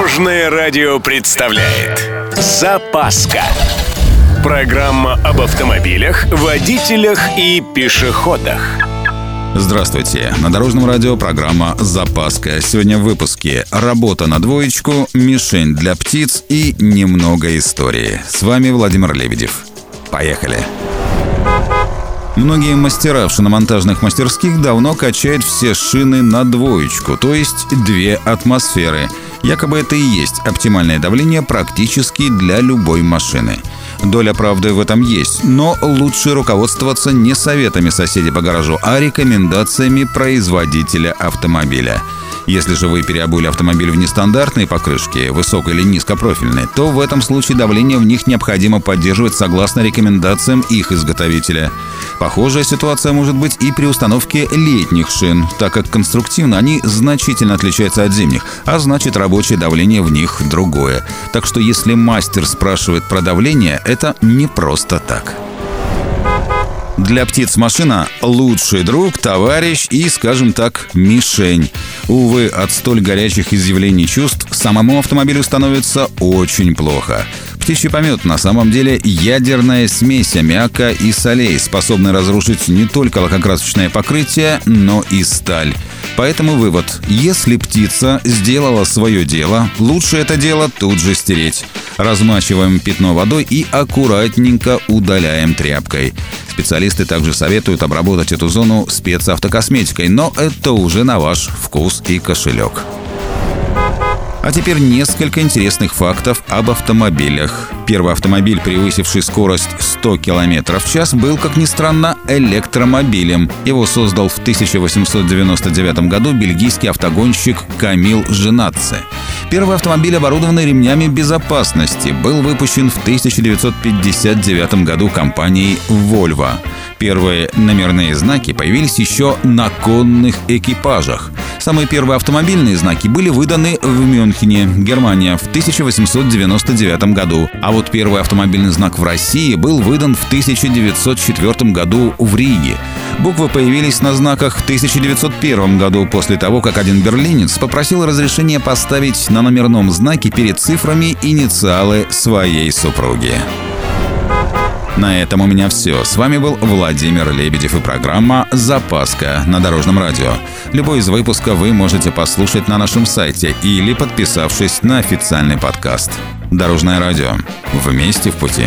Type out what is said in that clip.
Дорожное радио представляет Запаска Программа об автомобилях, водителях и пешеходах Здравствуйте. На Дорожном радио программа «Запаска». Сегодня в выпуске «Работа на двоечку», «Мишень для птиц» и немного истории. С вами Владимир Лебедев. Поехали. Многие мастера в шиномонтажных мастерских давно качают все шины на двоечку, то есть две атмосферы. Якобы это и есть оптимальное давление практически для любой машины. Доля правды в этом есть, но лучше руководствоваться не советами соседей по гаражу, а рекомендациями производителя автомобиля – если же вы переобули автомобиль в нестандартные покрышки, высоко- или низкопрофильные, то в этом случае давление в них необходимо поддерживать согласно рекомендациям их изготовителя. Похожая ситуация может быть и при установке летних шин, так как конструктивно они значительно отличаются от зимних, а значит рабочее давление в них другое. Так что если мастер спрашивает про давление, это не просто так. Для птиц машина – лучший друг, товарищ и, скажем так, мишень. Увы, от столь горячих изъявлений чувств самому автомобилю становится очень плохо. Птичий помет на самом деле ядерная смесь аммиака и солей, способная разрушить не только лакокрасочное покрытие, но и сталь. Поэтому вывод. Если птица сделала свое дело, лучше это дело тут же стереть. Размачиваем пятно водой и аккуратненько удаляем тряпкой. Специалисты также советуют обработать эту зону спецавтокосметикой, но это уже на ваш вкус и кошелек. А теперь несколько интересных фактов об автомобилях. Первый автомобиль, превысивший скорость 100 км в час, был, как ни странно, электромобилем. Его создал в 1899 году бельгийский автогонщик Камил Женатце. Первый автомобиль, оборудованный ремнями безопасности, был выпущен в 1959 году компанией Volvo. Первые номерные знаки появились еще на конных экипажах. Самые первые автомобильные знаки были выданы в Мюнхене, Германия, в 1899 году. А вот первый автомобильный знак в России был выдан в 1904 году в Риге. Буквы появились на знаках в 1901 году после того, как один берлинец попросил разрешения поставить на номерном знаке перед цифрами инициалы своей супруги. На этом у меня все. С вами был Владимир Лебедев и программа «Запаска» на Дорожном радио. Любой из выпусков вы можете послушать на нашем сайте или подписавшись на официальный подкаст. Дорожное радио. Вместе в пути.